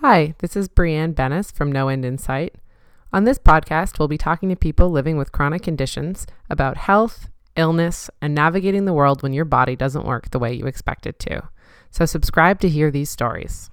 Hi, this is Brianne Benness from No End In Sight. On this podcast, we'll be talking to people living with chronic conditions about health, illness, and navigating the world when your body doesn't work the way you expect it to. So, subscribe to hear these stories.